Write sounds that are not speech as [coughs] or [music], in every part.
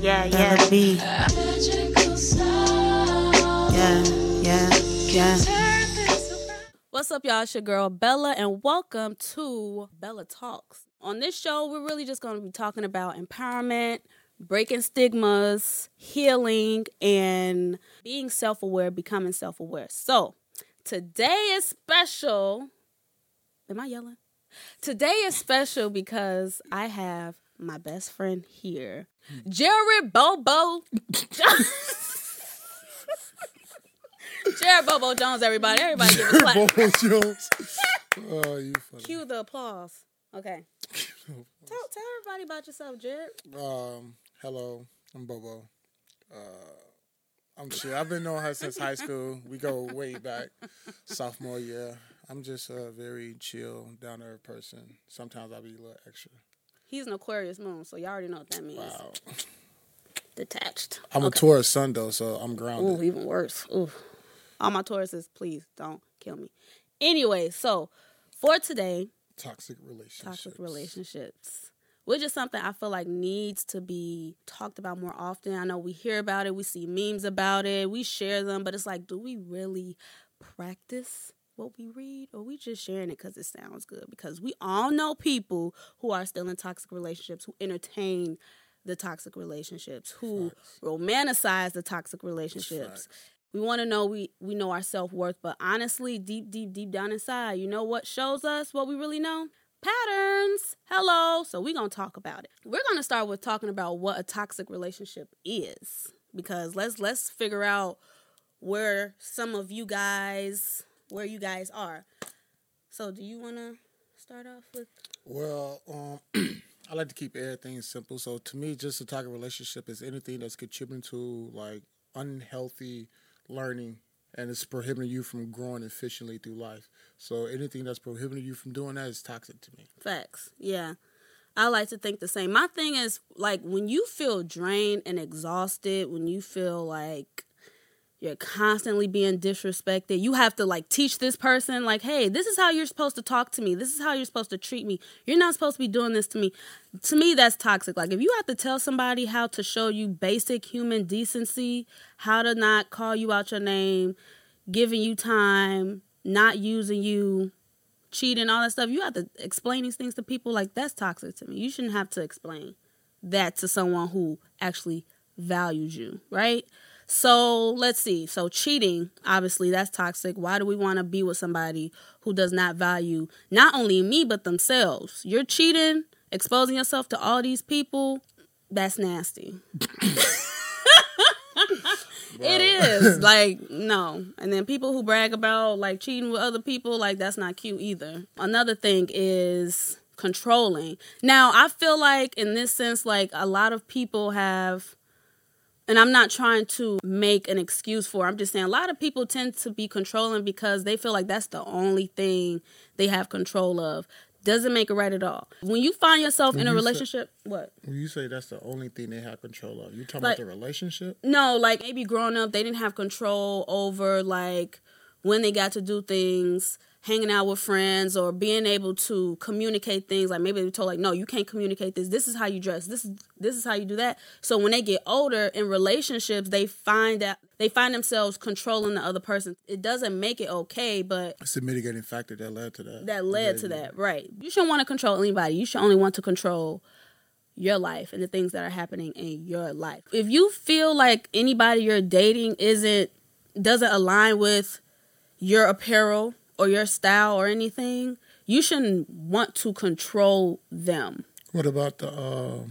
yeah, yeah. Bella B. Yeah, yeah, yeah. What's up, y'all? It's your girl Bella, and welcome to Bella Talks. On this show, we're really just going to be talking about empowerment, breaking stigmas, healing, and being self aware, becoming self aware. So, today is special. Am I yelling? Today is special because I have my best friend here, Jarrett Bobo. Jarrett Bobo Jones, everybody. Everybody give a clap. Bobo Jones. Oh, you funny. Cue the applause. Okay. Tell, tell everybody about yourself, Jarrett. Um, hello, I'm Bobo. Uh, I'm shit. I've been knowing her since high school. We go way back, sophomore year. I'm just a very chill, down to earth person. Sometimes I'll be a little extra. He's an Aquarius moon, so y'all already know what that means. Wow. Detached. I'm a Taurus sun though, so I'm grounded. Ooh, even worse. Ooh. All my Tauruses, please don't kill me. Anyway, so for today, Toxic relationships. toxic relationships, which is something I feel like needs to be talked about more often. I know we hear about it, we see memes about it, we share them, but it's like, do we really practice what we read, or we just sharing it because it sounds good? Because we all know people who are still in toxic relationships, who entertain the toxic relationships, who romanticize the toxic relationships. We want to know we we know our self worth, but honestly, deep, deep, deep down inside, you know what shows us what we really know? Patterns. Hello. So we're gonna talk about it. We're gonna start with talking about what a toxic relationship is, because let's let's figure out where some of you guys where you guys are. So, do you want to start off with? Well, um, [clears throat] I like to keep everything simple. So to me, just to talk a toxic relationship is anything that's contributing to like unhealthy learning and it's prohibiting you from growing efficiently through life. So anything that's prohibiting you from doing that is toxic to me. Facts. Yeah. I like to think the same. My thing is like when you feel drained and exhausted, when you feel like you're constantly being disrespected, you have to like teach this person like, "Hey, this is how you're supposed to talk to me. This is how you're supposed to treat me. You're not supposed to be doing this to me." To me, that's toxic. Like if you have to tell somebody how to show you basic human decency, how to not call you out your name, giving you time, not using you, cheating, all that stuff. You have to explain these things to people. Like that's toxic to me. You shouldn't have to explain that to someone who actually values you, right? So let's see. So cheating, obviously, that's toxic. Why do we want to be with somebody who does not value not only me but themselves? You're cheating, exposing yourself to all these people. That's nasty. [laughs] It is [laughs] like no, and then people who brag about like cheating with other people, like that's not cute either. Another thing is controlling. Now, I feel like in this sense, like a lot of people have, and I'm not trying to make an excuse for. I'm just saying a lot of people tend to be controlling because they feel like that's the only thing they have control of. Doesn't make it right at all. When you find yourself in a you say- relationship, what? When you say that's the only thing they have control of, you talking Like- about the relationship? No, like maybe growing up, they didn't have control over like when they got to do things, hanging out with friends, or being able to communicate things. Like maybe they were told, like, no, you can't communicate this. This is how you dress. This is this is how you do that. So when they get older in relationships, they find that they find themselves controlling the other person. It doesn't make it okay, but It's the mitigating factor that led to that. that led to that, right? You shouldn't want to control anybody. You should only want to control your life and the things that are happening in your life. If you feel like anybody you're dating isn't doesn't align with your apparel or your style or anything, you shouldn't want to control them. What about the uh,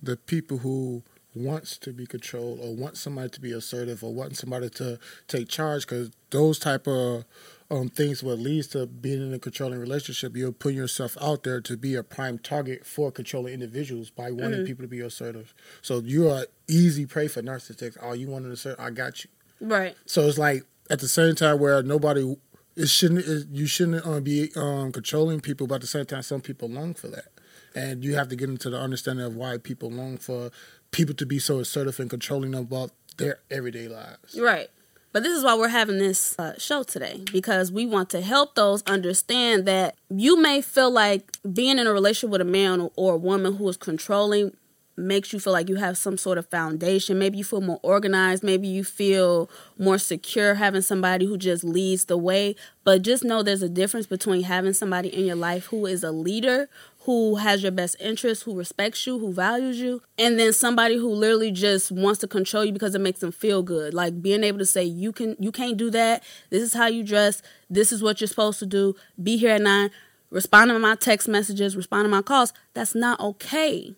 the people who wants to be controlled or want somebody to be assertive or want somebody to take charge? Because those type of um, things what leads to being in a controlling relationship. You're putting yourself out there to be a prime target for controlling individuals by wanting people to be assertive. So you are easy prey for narcissists. Oh, you want to assert? I got you. Right. So it's like at the same time where nobody it shouldn't it, you shouldn't uh, be um, controlling people, but at the same time some people long for that, and you have to get into the understanding of why people long for people to be so assertive and controlling about their everyday lives. Right. But this is why we're having this uh, show today because we want to help those understand that you may feel like being in a relationship with a man or a woman who is controlling makes you feel like you have some sort of foundation. Maybe you feel more organized. Maybe you feel more secure having somebody who just leads the way. But just know there's a difference between having somebody in your life who is a leader, who has your best interest, who respects you, who values you, and then somebody who literally just wants to control you because it makes them feel good. Like being able to say you can you can't do that. This is how you dress. This is what you're supposed to do. Be here at 9. Respond to my text messages, respond to my calls. That's not okay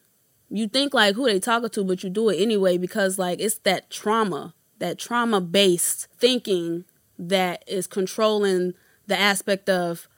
you think like who they talking to, but you do it anyway because like it's that trauma, that trauma based thinking that is controlling the aspect of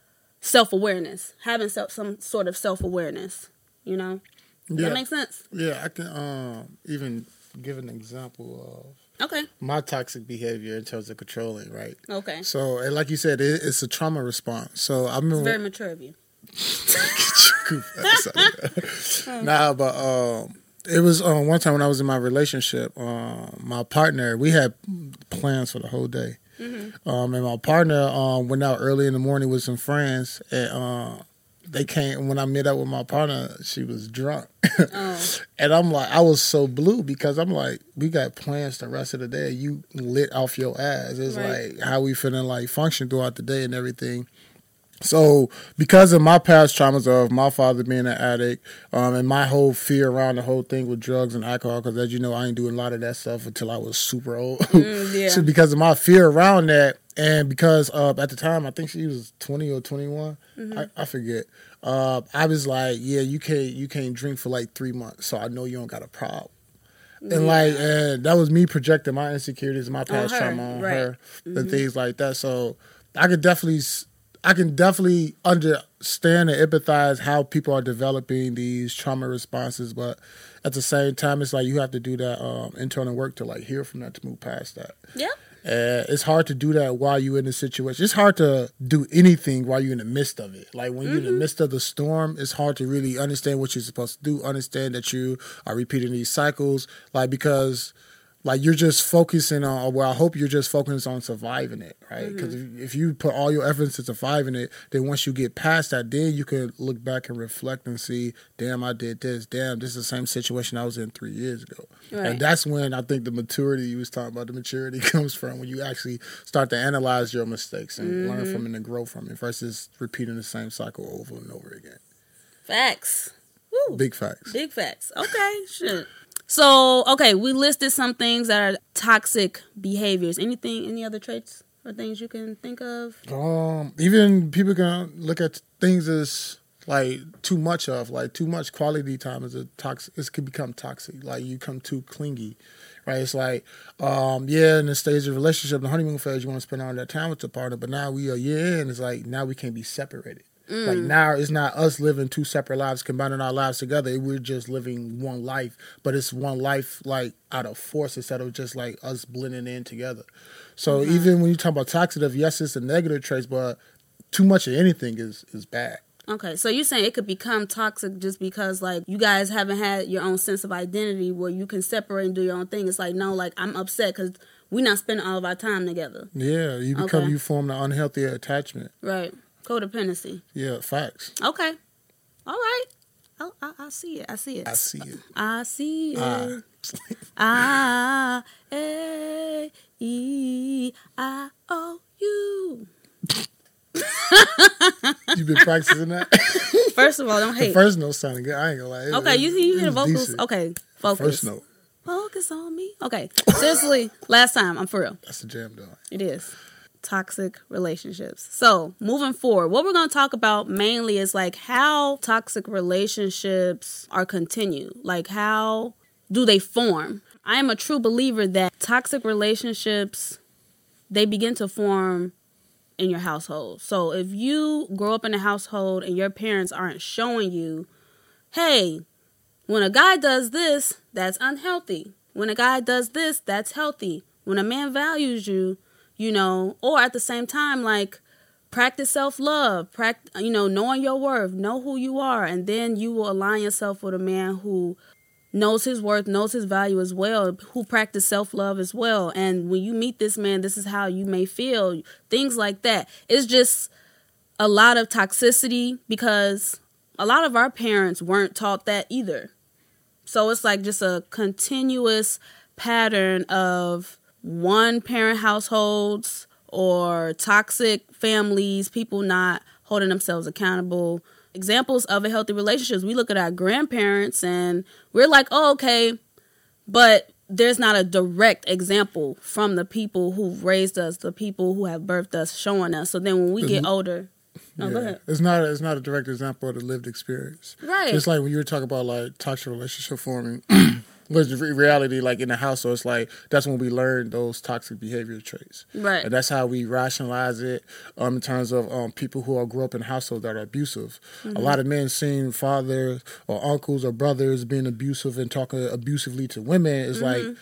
self awareness, having self, some sort of self awareness. You know, Does Yeah. that make sense? Yeah, I can um, even give an example of Okay, my toxic behavior in terms of controlling, right? okay, So, and like you said, it, it's a trauma response. So I remember very mature of you. [laughs] [laughs] [laughs] nah, but um, it was um, one time when I was in my relationship. Uh, my partner, we had plans for the whole day, um, and my partner um, went out early in the morning with some friends, and uh, they came. When I met up with my partner, she was drunk, Oh, [laughs] and I'm like, I was so blue because I'm like, we got plans the rest of the day. You lit off your ass. It's Right. like how we feeling like function throughout the day and everything. So, because of my past traumas of my father being an addict, um, and my whole fear around the whole thing with drugs and alcohol, because as you know, I ain't doing a lot of that stuff until I was super old. Mm, [laughs] yeah. so, because of my fear around that, and because uh, at the time I think she was twenty or twenty Mm-hmm. I, I forget. Uh, I was like, yeah, you can't you can't drink for like three months, so I know you don't got a problem. And like, and that was me projecting my insecurities, and my past her, trauma on right. her, and things like that. So I could definitely, I can definitely understand and empathize how people are developing these trauma responses, but at the same time, it's like you have to do that um, internal work to like hear from that to move past that. yeah, And it's hard to do that while you're in the situation. It's hard to do anything while you're in the midst of it. Like when you're in the midst of the storm, it's hard to really understand what you're supposed to do. Understand that you are repeating these cycles, like because like you're just focusing on. Well, I hope you're just focusing on surviving it, right? Mm-hmm. Because if, if you put all your efforts into surviving it, then once you get past that, then you could look back and reflect and see, damn, I did this. Damn, this is the same situation I was in three years ago. Right. And that's when I think the maturity you was talking about, the maturity [laughs] comes from when you actually start to analyze your mistakes and learn mm-hmm. from it and grow from it versus repeating the same cycle over and over again. facts. Woo. Big facts. Big facts. Okay, shit. So, okay, we listed some things that are toxic behaviors. Anything, any other traits or things you can think of? Um, even people can look at things as like too much of, like too much quality time is a toxic. It could become toxic. Like you become too clingy, right? It's like, um, yeah, in the stage of relationship, the honeymoon phase, you want to spend all that time with the partner, but now we are year in. It's like now we can't be separated. Like mm. now it's not us living two separate lives, combining our lives together. We're just living one life, but it's one life like out of force instead of just like us blending in together. So mm-hmm. even when you talk about toxic, yes, it's a negative trait, but too much of anything is is bad. Okay, so you're saying it could become toxic just because like you guys haven't had your own sense of identity where you can separate and do your own thing. It's like no, like I'm upset because we're not spending all of our time together. Yeah, you become Okay. you form an unhealthy attachment. Right, codependency. Yeah, facts. Okay, all right. I, I, I see it. I see it. I see it. I see it. Ah. [laughs] I A E I O U. You've been practicing that. [laughs] First of all, don't the hate. first note sounded good. I ain't gonna lie. It- Okay, it- you you hear the vocals. decent. Okay, focus. First note. Focus on me. Okay, seriously, last time I'm for real. That's a jam, though. It is toxic relationships. So moving forward, what we're going to talk about mainly is like how toxic relationships are continued. Like how do they form? I am a true believer that toxic relationships they begin to form in your household. So if you grow up in a household and your parents aren't showing you, hey, when a guy does this, that's unhealthy. When a guy does this, that's healthy. When a man values you, you know, or at the same time, like practice self love, practice, you know, knowing your worth, know who you are, and then you will align yourself with a man who knows his worth, knows his value as well, who practice self love as well. And when you meet this man, this is how you may feel, things like that. It's just a lot of toxicity because a lot of our parents weren't taught that either. So it's like just a continuous pattern of one parent households or toxic families, people not holding themselves accountable. Examples of a healthy relationships. We look at our grandparents and we're like, oh, okay, but there's not a direct example from the people who raised us, the people who have birthed us, showing us. So then when we get older, no, go Yeah. It's not a, it's not a direct example of the lived experience. Right. Just like when you were talking about like toxic relationship forming, [clears throat] re- reality like in the household? It's like that's when we learn those toxic behavior traits. Right. And that's how we rationalize it um, in terms of um, people who are grew up in households that are abusive. Mm-hmm. A lot of men seeing fathers or uncles or brothers being abusive and talking abusively to women is Mm-hmm. like.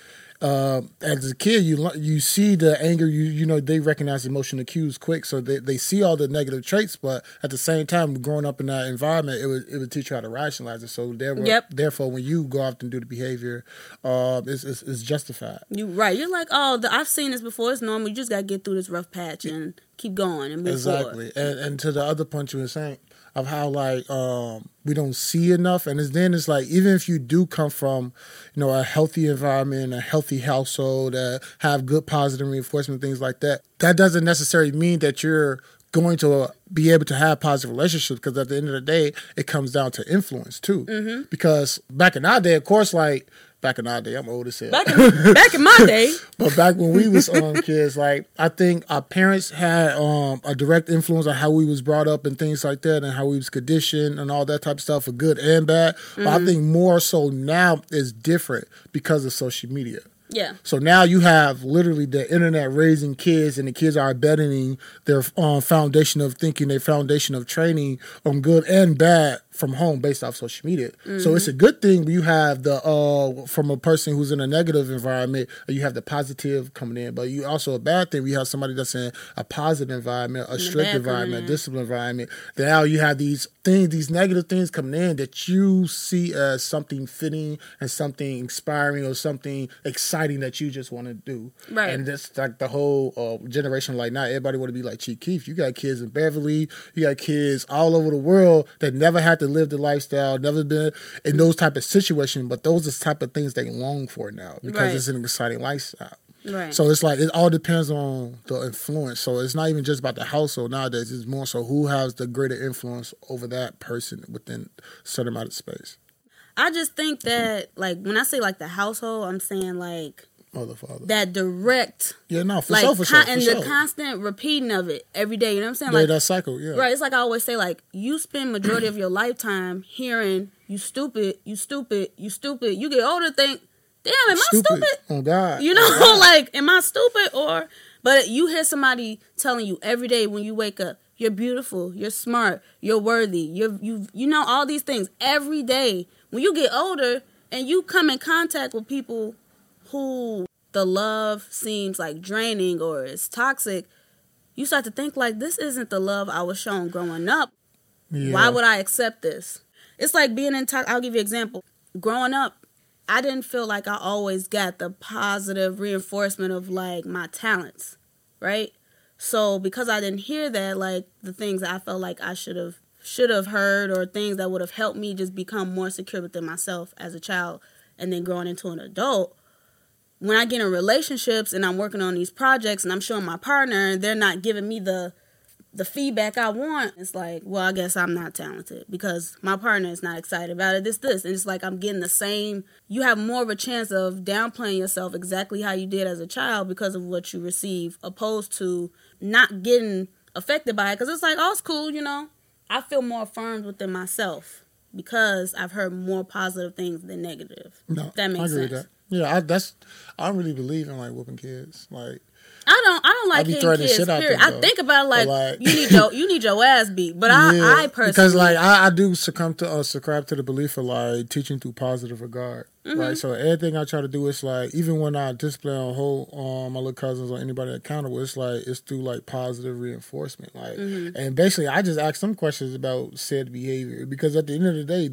Uh, as a kid, you you see the anger. You you know they recognize emotional cues quick, so they, they see all the negative traits. But at the same time, growing up in that environment, it would it would teach you how to rationalize it. So therefore, Yep. therefore, when you go out and do the behavior, uh, it's, it's, it's justified. You right. You're like, oh, the, I've seen this before. It's normal. You just gotta get through this rough patch and keep going and move exactly forward. and and to the other point you were saying of how like um we don't see enough and it's then it's like even if you do come from you know a healthy environment a healthy household uh, have good positive reinforcement things like that that doesn't necessarily mean that you're going to be able to have positive relationships because at the end of the day it comes down to influence too Mm-hmm. because back in our day of course like back in our day i'm old as hell Back in, [laughs] back in my day, but back when we was um, kids, like I think our parents had um, a direct influence on how we was brought up and things like that, and how we was conditioned and all that type of stuff, for good and bad. But I think more so now is different because of social media. yeah. So now you have literally the internet raising kids, and the kids are abandoning their um, foundation of thinking, their foundation of training on good and bad from home based off social media. So it's a good thing you have the uh, from a person who's in a negative environment, you have the positive coming in. But you also a bad thing. We have somebody that's in a positive environment, a strict environment, in. disciplined environment. Now you have these things, these negative things coming in that you see as something fitting and something inspiring or something exciting that you just want to do. Right. And that's like the whole uh, generation. Like not everybody want to be like Chief Keef. You got kids in Beverly. You got kids all over the world that never had to live the lifestyle, never been in those type of situations. But those are the type of things they long for now because Right. it's an exciting lifestyle. Right. So it's like it all depends on the influence. So it's not even just about the household nowadays. It's more so who has the greater influence over that person within a certain amount of space. I just think that like when I say like the household, I'm saying like Mother, father. that direct Yeah, no, for like sure, for con- sure, for and sure. the constant repeating of it every day. You know what I'm saying? yeah, Like that cycle. Yeah, Right. It's like I always say, like, you spend majority of your [clears throat] lifetime hearing you stupid, you stupid, you stupid. You get older think, damn, am I stupid? Oh God. You know, oh, [laughs] like, am I stupid? Or but you hear somebody telling you every day when you wake up, you're beautiful, you're smart, you're worthy, you're you you know all these things every day. When you get older and you come in contact with people who the love seems like draining or is toxic, you start to think like this isn't the love I was shown growing up. Yeah. Why would I accept this? It's like being in. To- I'll give you an example. Growing up, I didn't feel like I always got the positive reinforcement of like my talents, right? So because I didn't hear that, like the things I felt like I should have should have heard or things that would have helped me just become more secure within myself as a child and then growing into an adult when I get in relationships and I'm working on these projects and I'm showing my partner and they're not giving me the the feedback I want, it's like, well, I guess I'm not talented because my partner is not excited about it. This, this, and it's like I'm getting the same. You have more of a chance of downplaying yourself exactly how you did as a child because of what you receive, opposed to not getting affected by it. Because it's like, oh, it's cool, you know. I feel more affirmed within myself because I've heard more positive things than negative. No, that makes I agree sense. with that. Yeah, I, that's. I really believe in like whooping kids. Like, I don't. I don't like be hitting kids. shit out period. them, I think about it like, like- you need your you need your ass beat. But I, [laughs] yeah, I personally because like I, I do succumb to uh, subscribe to the belief of like teaching through positive regard. Mm-hmm. Right. So everything I try to do is like even when I discipline or hold um, my little cousins or anybody accountable, it's like it's through like positive reinforcement. Like Mm-hmm. and basically I just ask them questions about said behavior because at the end of the day,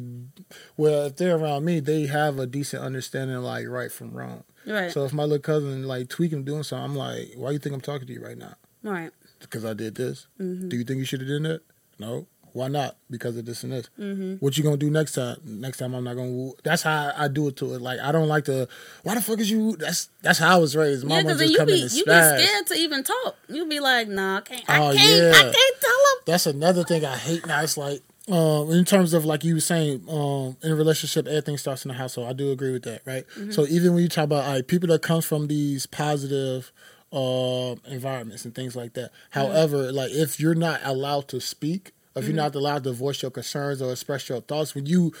well if they're around me, they have a decent understanding of like right from wrong. Right, So if my little cousin like tweaking doing something, I'm like, why you think I'm talking to you right now? right. Because I did this. Mm-hmm. Do you think you should have done that? No. Why not? Because of this and this. Mm-hmm. What you gonna do next time? Next time I'm not gonna. woo. That's how I do it to it. Like I don't like to. Why the fuck is you? That's that's how I was raised. Yeah, Mama because just you be you be scared to even talk. You be like, nah, I can't. I Oh, can't. I yeah. can't tell him. That's another thing I hate now. It's like um, in terms of like you were saying, um, in a relationship, everything starts in the household. I do agree with that, right? So even when you talk about like, people that come from these positive uh, environments and things like that. However, like if you're not allowed to speak, if you're not allowed to voice your concerns or express your thoughts, when you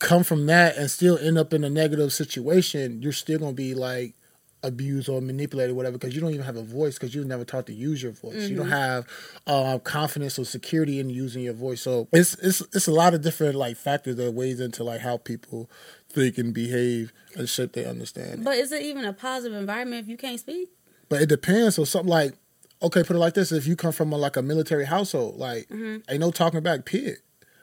come from that and still end up in a negative situation, you're still gonna be like abused or manipulated, or whatever, because you don't even have a voice because you were never taught to use your voice. You don't have uh, confidence or security in using your voice. So it's it's it's a lot of different like factors that weighs into like how people think and behave and shit they understand. But is it even a positive environment if you can't speak? But it depends. So something like, okay, put it like this: if you come from a, like a military household, like ain't no talking back, period.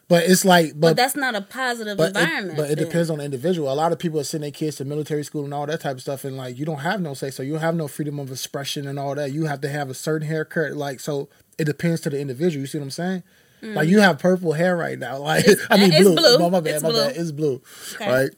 But it's like, Mm-hmm. But, but that's not a positive but environment. it, but it then. depends on the individual. A lot of people are sending their kids to military school and all that type of stuff, and like you don't have no say, so you have no freedom of expression and all that. You have to have a certain haircut, like so. It depends to the individual. You see what I'm saying? Like you have purple hair right now. [laughs] Like Mm. It's- I mean, it's blue. blue. My, my bad, It's my blue. bad. It's blue, Okay. right?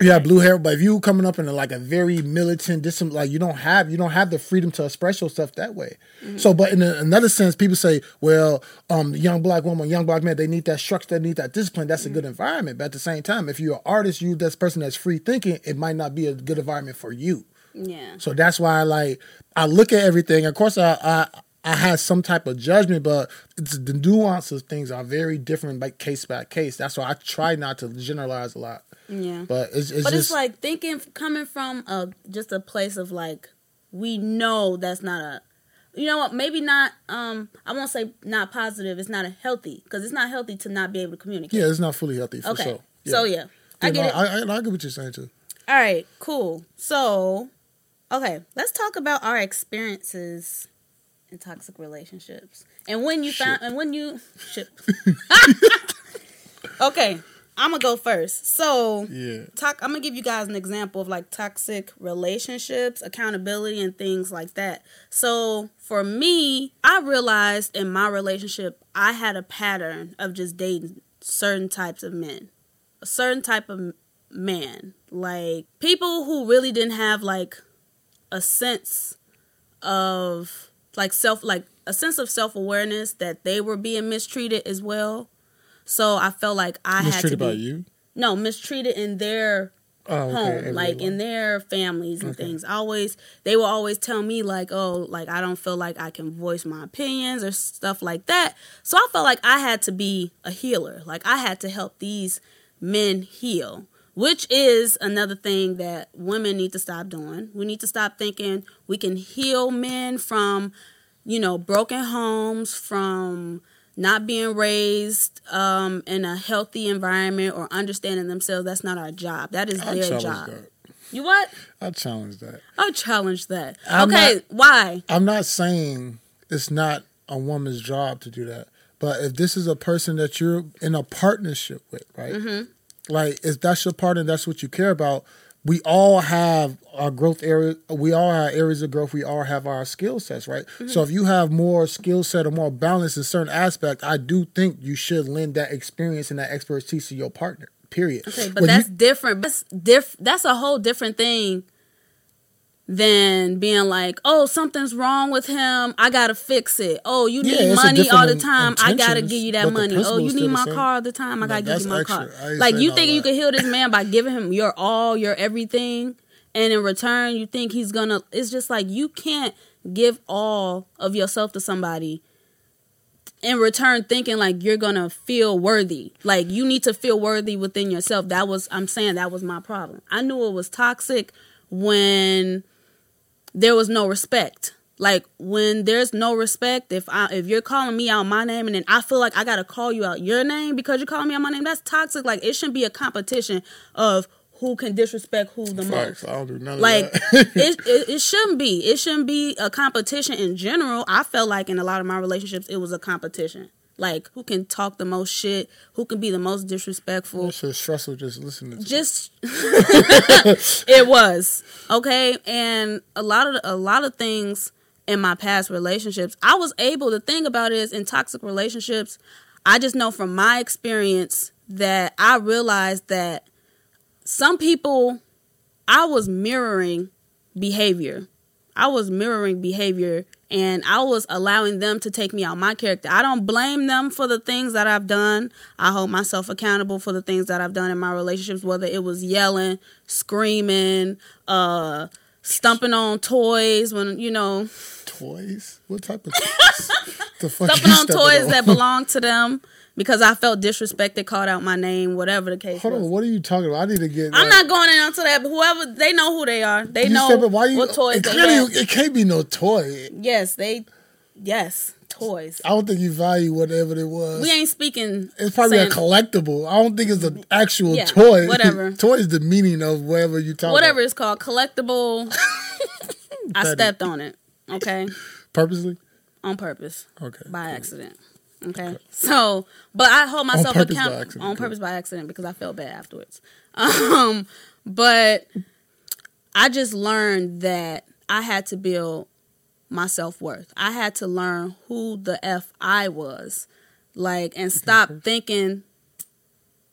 You have blue hair, but if you coming up in a, like a very militant, dis- like you don't have you don't have the freedom to express yourself that way. Mm-hmm. So, but in a, another sense, people say, well, um, young black woman, young black man, they need that structure, they need that discipline. That's a good Mm-hmm. environment. But at the same time, if you're an artist, you this person that's free thinking, it might not be a good environment for you. Yeah. So that's why, I like, I look at everything. Of course, I I, I had some type of judgment, but it's, the nuances of things are very different, like case by case. That's why I try not to generalize a lot. Yeah. But it's, it's but just it's like thinking coming from a just a place of like we know that's not a you know what maybe not um i won't say not positive it's not a healthy because it's not healthy to not be able to communicate. Yeah, it's not fully healthy for okay. sure. so yeah. I get no, it. I, I, I get what you're saying too. all right cool. So okay let's talk about our experiences in toxic relationships. And when you found and when you shit. [laughs] [laughs] Okay i'm gonna go first. So Yeah. talk i'm gonna give you guys an example of like toxic relationships accountability and things like that. So for me i realized in my relationship i had a pattern of just dating certain types of men a certain type of man. Like people who really didn't have like a sense of like self like a sense of self-awareness that they were being mistreated as well so i felt like i had to Mistreated be by you? no mistreated in their Oh, home okay. like in their families and things. I always they will always tell me like oh like i don't feel like i can voice my opinions or stuff like that. So i felt like i had to be a healer. Like i had to help these men heal which is another thing that women need to stop doing. We need to stop thinking we can heal men from you know broken homes from not being raised um, in a healthy environment or understanding themselves that's not our job that is I their job that. you what I challenge that. i'll challenge that I'm okay not- why I'm not saying it's not a woman's job to do that, but if this is a person that you're in a partnership with, right? Mm-hmm. Like, if that's your partner, that's what you care about. We all have our growth area. We all have areas of growth. We all have our skill sets, right? Mm-hmm. So if you have more skill set or more balance in certain aspect, I do think you should lend that experience and that expertise to your partner. Period. okay but When you- that's different that's diff that's a whole different thing than being like oh something's wrong with him. I gotta fix it. Oh you need a money all the time. I gotta give you that money. Oh you need my same. car all the time. I No, gotta give you my car. Extra. Ain't like you think you can heal this man by giving him your all your everything and in return you think he's gonna it's just like you can't give all of yourself to somebody in return thinking like you're gonna feel worthy. Like you need to feel worthy within yourself. That was i'm saying that was my problem. I knew it was toxic when there was no respect. Like when there's no respect if i if you're calling me out my name and then i feel like i gotta call you out your name because you're calling me out my name that's toxic. Like it shouldn't be a competition of who can disrespect who the most. I don't do none like of that. [laughs] it, it, it shouldn't be. It shouldn't be a competition in general. I felt like in a lot of my relationships it was a competition like who can talk the most shit? Who can be the most disrespectful? It's just stressful just listening to just [laughs] it was okay? And a lot of a lot of things in my past relationships i was able to think about it is in toxic relationships I just know from my experience that I realized that some people I was mirroring behavior. I was mirroring behavior and I was allowing them to take me out my character. I don't blame them for the things that I've done. I hold myself accountable for the things that I've done in my relationships, whether it was yelling, screaming, uh, stumping on toys when you know Toys? What type of [laughs] toys? the fuck stumping on toys on? that belong to them because I felt disrespected, called out my name, whatever the case Hold was. on, what are you talking about? I need to get. I'm like, not going into that, but whoever they know who they are. They know stepping- why you, what toys it, have. it can't be no toy. Yes, they yes, toys. I don't think you value whatever it was. We ain't speaking It's probably saying- a collectible. I don't think it's an actual Yeah, toy. [laughs] whatever. toy is the meaning of whatever you talk whatever about. it's called, collectible. [laughs] I stepped on it. Okay. Purposely? On purpose. Okay. By accident. Okay. So, but I hold myself accountable on purpose by accident because I felt bad afterwards. [laughs] Um, but I just learned that I had to build my self worth. I had to learn who the f I was, like, and stop thinking.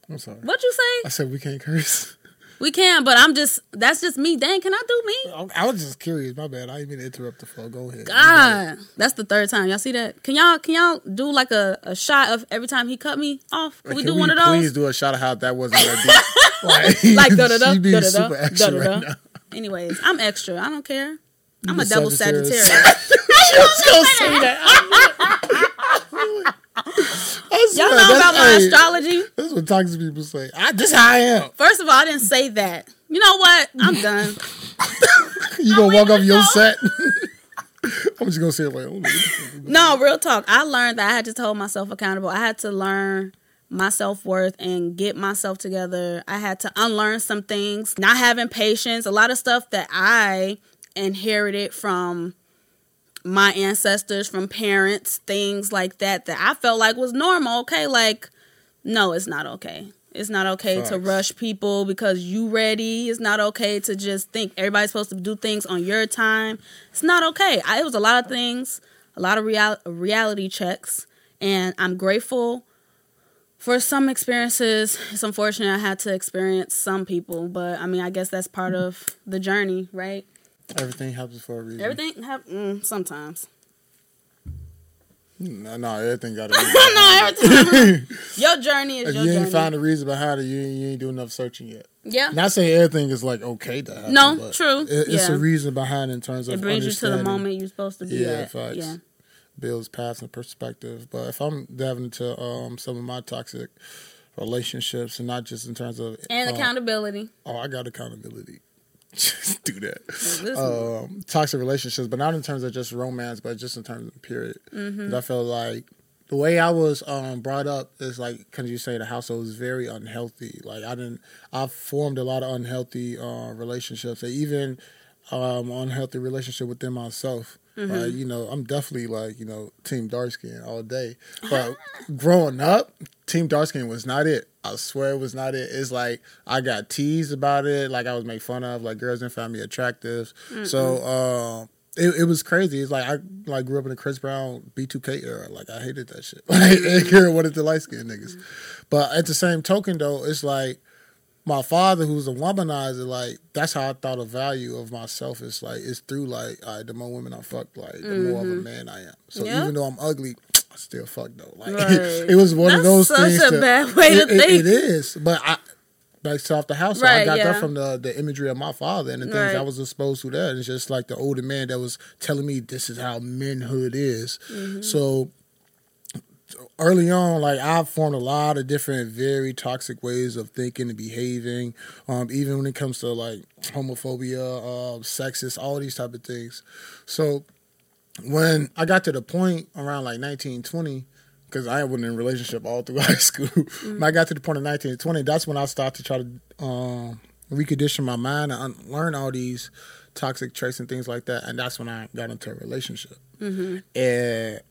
I'm sorry. What you say? I said we can't curse. [laughs] We can, but I'm just. That's just me. Dang, can I do me? I I was just curious. My bad. I didn't mean to interrupt the flow. Go ahead. God, that's the third time. Y'all see that? Can y'all can y'all do like a, a shot of every time he cut me off? Can we do one of those? Please do a shot of how that wasn't that deep. [laughs] like, Like [laughs] da da da da da da da da. Anyways, I'm extra. I don't care. I'm You a double Sagittarius. Sagittarius. [laughs] She was gonna say that. Y'all know that's- about my hey, astrology? That's what toxic people say. I, this how I am. First of all, I didn't say that. You know what? I'm done. [laughs] You gonna walk off your know. set? [laughs] I'm just gonna say it like, oh, No, real talk. I learned that I had to hold myself accountable. I had to learn my self worth and get myself together. I had to unlearn some things, not having patience, a lot of stuff that I inherited from my ancestors, from parents, things like that, that I felt like was normal. Okay, like, no, it's not okay. It's not okay to rush people because you ready. It's not okay to just think everybody's supposed to do things on your time. It's not okay. I, it was a lot of things, a lot of real, reality checks, and I'm grateful for some experiences. It's unfortunate I had to experience some people, but I mean, I guess that's part of the journey, right? Everything happens for a reason. Everything have mm, sometimes. No, no, everything got a reason. no, everything. [laughs] your journey is If your you ain't journey. found a reason behind it, you ain't, you ain't do enough searching yet. yeah, Not saying everything is like okay to happen. No, true. it- it's Yeah. a reason behind it in terms of it brings you to the moment you're supposed to be Yeah, at. facts. Yeah, builds paths and perspective. But if I'm diving into um, some of my toxic relationships, and not just in terms of and uh, accountability. oh, I got accountability. [laughs] Just do that. Um, toxic relationships, but not in terms of just romance, but just in terms of period. Mm-hmm. I feel like the way I was um, brought up is like, can you say the household was very unhealthy? Like I didn't, I formed a lot of unhealthy uh, relationships, and even um, unhealthy relationship within myself. Mm-hmm. Uh, you know, I'm definitely like you know team dark skin all day, but [laughs] growing up, team dark skin was not it. I swear it was not it. It's like I got teased about it, like I was made fun of, like girls didn't find me attractive. So uh, it, it was crazy. It's like I like grew up in the Chris Brown B2K era. Like I hated that shit. [laughs] Like I didn't care what it the light skinned niggas. But at the same token though, it's like my father who's a womanizer, like that's how I thought of value of myself. It's like it's through like, all right, the more women I fuck, like the more of a man I am. So Yeah. even though I'm ugly, I still fuck though. Like Right. [laughs] it was one of those That's such things. a to- bad way to it- think. it is, but I. Based off the house, so I got yeah. that from the the imagery of my father and the things Right. I was exposed to. That it's just like the older man that was telling me this is how manhood is. Mm-hmm. So early on, like I've formed a lot of different, very toxic ways of thinking and behaving. Um, even when it comes to like homophobia, uh, sexist, all these type of things. So when I got to the point around like 1920, because I wasn't in a relationship all through [laughs] high school, when I got to the point of 1920, that's when I started to try to um, recondition my mind and unlearn all these toxic traits and things like that. And that's when I got into a relationship. And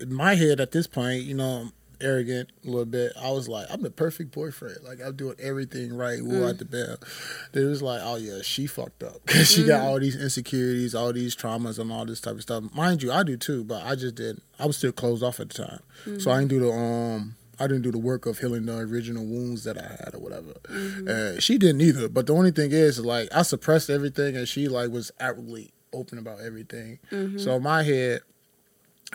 in my head at this point, you know, I'm arrogant a little bit. I was like, I'm the perfect boyfriend. Like I'm doing everything right. We were at the bed. They was like, oh yeah, she fucked up [laughs] because she got all these insecurities, all these traumas, and all this type of stuff. Mind you, I do too, but I just didn't. I was still closed off at the time, so I didn't do the um I didn't do the work of healing the original wounds that I had or whatever. Mm-hmm. Uh, she didn't either. But the only thing is, like, I suppressed everything, and she like was outwardly open about everything. Mm-hmm. So my head,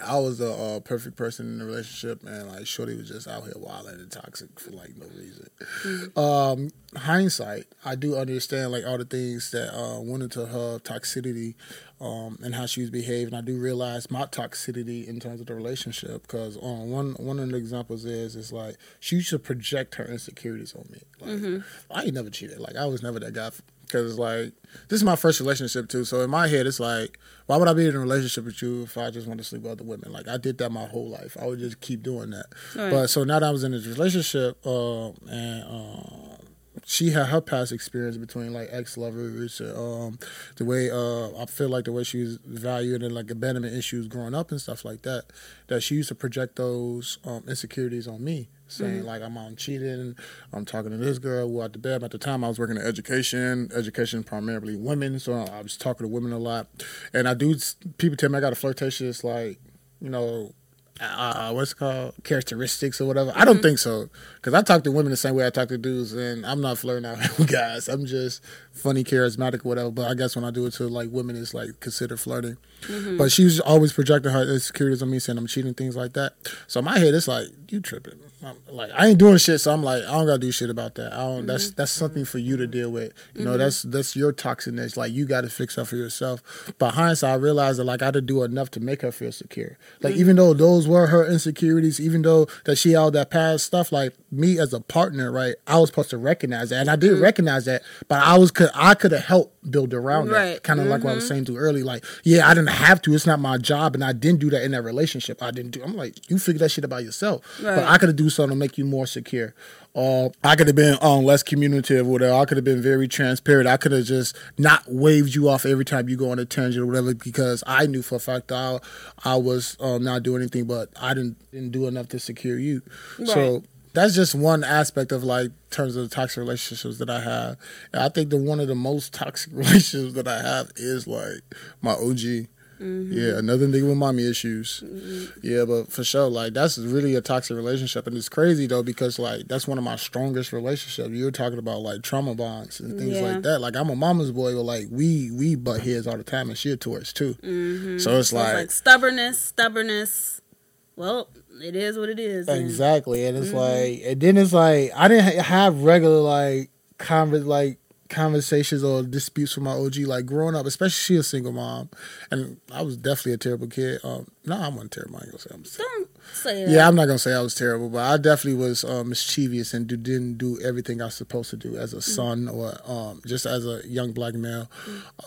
I was the uh, perfect person in the relationship, and like Shorty was just out here wilding and toxic for like no reason. Mm-hmm. Um, hindsight, I do understand like all the things that uh, went into her toxicity um, and how she was behaving. I do realize my toxicity in terms of the relationship because um, one one of the examples is is like she used to project her insecurities on me. Like Mm-hmm. I ain't never cheated. Like I was never that guy. Because like this is my first relationship too, so in my head it's like, why would I be in a relationship with you if I just want to sleep with other women? Like I did that my whole life. I would just keep doing that. Right. But so now that I was in this relationship, uh, and uh, she had her past experience between like ex lovers, um, the way uh, I feel like the way she was valued and like abandonment issues growing up and stuff like that. That she used to project those um, insecurities on me, saying mm-hmm. like I'm out cheating, I'm talking to this girl who out the bed. At the time, I was working in education, education primarily women, so I was talking to women a lot. And I do people tell me I got a flirtatious like you know Uh, uh, what's it called characteristics or whatever. I don't mm-hmm. think so because I talk to women the same way I talk to dudes, and I'm not flirting out [laughs] with guys. I'm just funny, charismatic, whatever. But I guess when I do it to like women, it's like considered flirting. Mm-hmm. But she was always projecting her insecurities on me, saying I'm cheating, things like that. So my head, it's like you tripping. I'm, like I ain't doing shit, so I'm like I don't gotta do shit about that. I don't. That's mm-hmm. that's something for you to deal with. You know, that's that's your toxicness. Like you got to fix that for yourself. But hindsight, I realized that like I had to do enough to make her feel secure. Like even though those were her insecurities, even though that she had all that past stuff, like me as a partner, right? I was supposed to recognize that, and I did recognize that. But I was could I could have helped build around that. Right. Kind of like what I was saying to early. Like yeah, I didn't have to. It's not my job, and I didn't do that in that relationship. I didn't do. I'm like you figure that shit about yourself. But I could have do something to make you more secure. Or I could have been um, less communicative, or whatever. I could have been very transparent. I could have just not waved you off every time you go on a tangent or whatever, because I knew for a fact that I, I was um, not doing anything, but I didn't didn't do enough to secure you. So Right. That's just one aspect of like terms of the toxic relationships that I have. And I think that one of the most toxic [laughs] relationships that I have is like my OG. Mm-hmm. Yeah, another nigga with mommy issues. Mm-hmm. Yeah, but for sure, like that's really a toxic relationship, and it's crazy though because like that's one of my strongest relationships. You were talking about like trauma bonds and things Yeah. like that. Like I'm a mama's boy, but like we we butt heads all the time, and she a Taurus too. Mm-hmm. So it's So it's like, like stubbornness, stubbornness. Well, it is what it is. and- Exactly, and it's like, and then it's like I didn't have regular like convers like conversations or disputes with my OG like growing up, especially she a single mom, and I was definitely a terrible kid. Um, no, I wasn't terrible. I ain't gonna say I'm Don't say that. yeah, I'm not gonna say I was terrible, but I definitely was uh, mischievous and do, didn't do everything I was supposed to do as a son or um, just as a young black male.